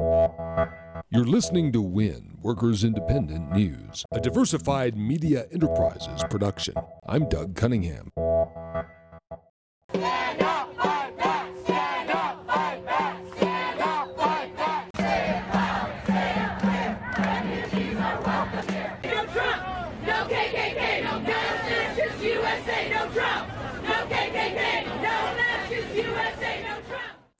You're listening to WIN, Workers Independent News, a diversified media enterprises production. I'm Doug Cunningham.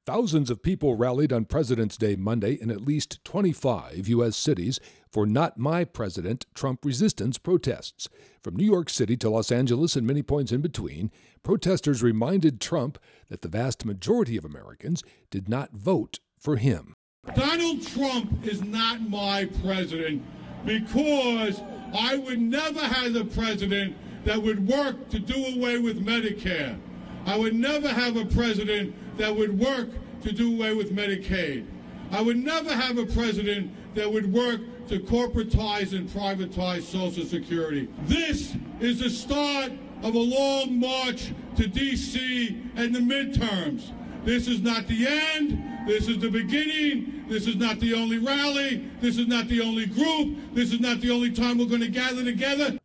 Thousands of people rallied on President's Day Monday in at least 25 U.S. cities for Not My President Trump resistance protests. From New York City to Los Angeles and many points in between, protesters reminded Trump that the vast majority of Americans did not vote for him. Donald Trump is not my president because I would never have a president that would work to do away with Medicare. I would never have a president that would work to do away with Medicaid. I would never have a president that would work to corporatize and privatize Social Security. This is the start of a long march to D.C. and the midterms. This is not the end. This is the beginning. This is not the only rally. This is not the only group. This is not the only time we're going to gather together.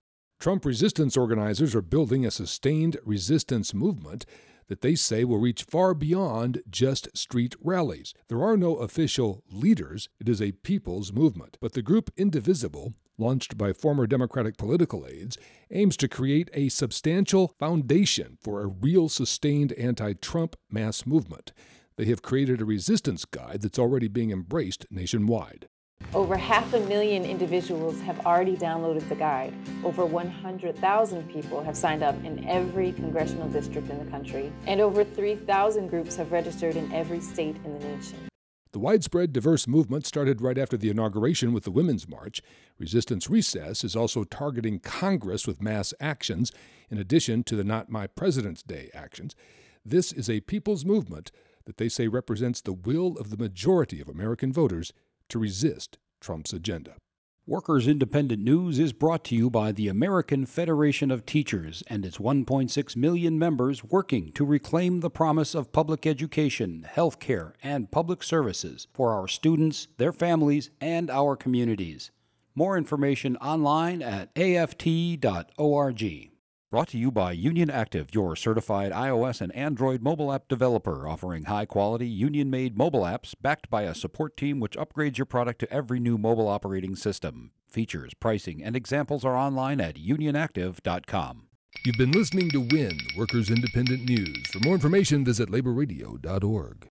Trump resistance organizers are building a sustained resistance movement that they say will reach far beyond just street rallies. There are no official leaders, it is a people's movement. But the group Indivisible, launched by former Democratic political aides, aims to create a substantial foundation for a real sustained anti Trump mass movement. They have created a resistance guide that's already being embraced nationwide. Over half a million individuals have already downloaded the guide. Over 100,000 people have signed up in every congressional district in the country, and over 3,000 groups have registered in every state in the nation. The widespread diverse movement started right after the inauguration with the Women's March. Resistance Recess is also targeting Congress with mass actions, in addition to the Not My President's Day actions. This is a people's movement that they say represents the will of the majority of American voters to resist Trump's agenda. Workers Independent News is brought to you by the American Federation of Teachers and its 1.6 million members working to reclaim the promise of public education, health care, and public services for our students, their families, and our communities. More information online at aft.org. Brought to you by Union Active, your certified iOS and Android mobile app developer, offering high quality, union made mobile apps backed by a support team which upgrades your product to every new mobile operating system. Features, pricing, and examples are online at unionactive.com. You've been listening to WIN, Workers Independent News. For more information, visit laborradio.org.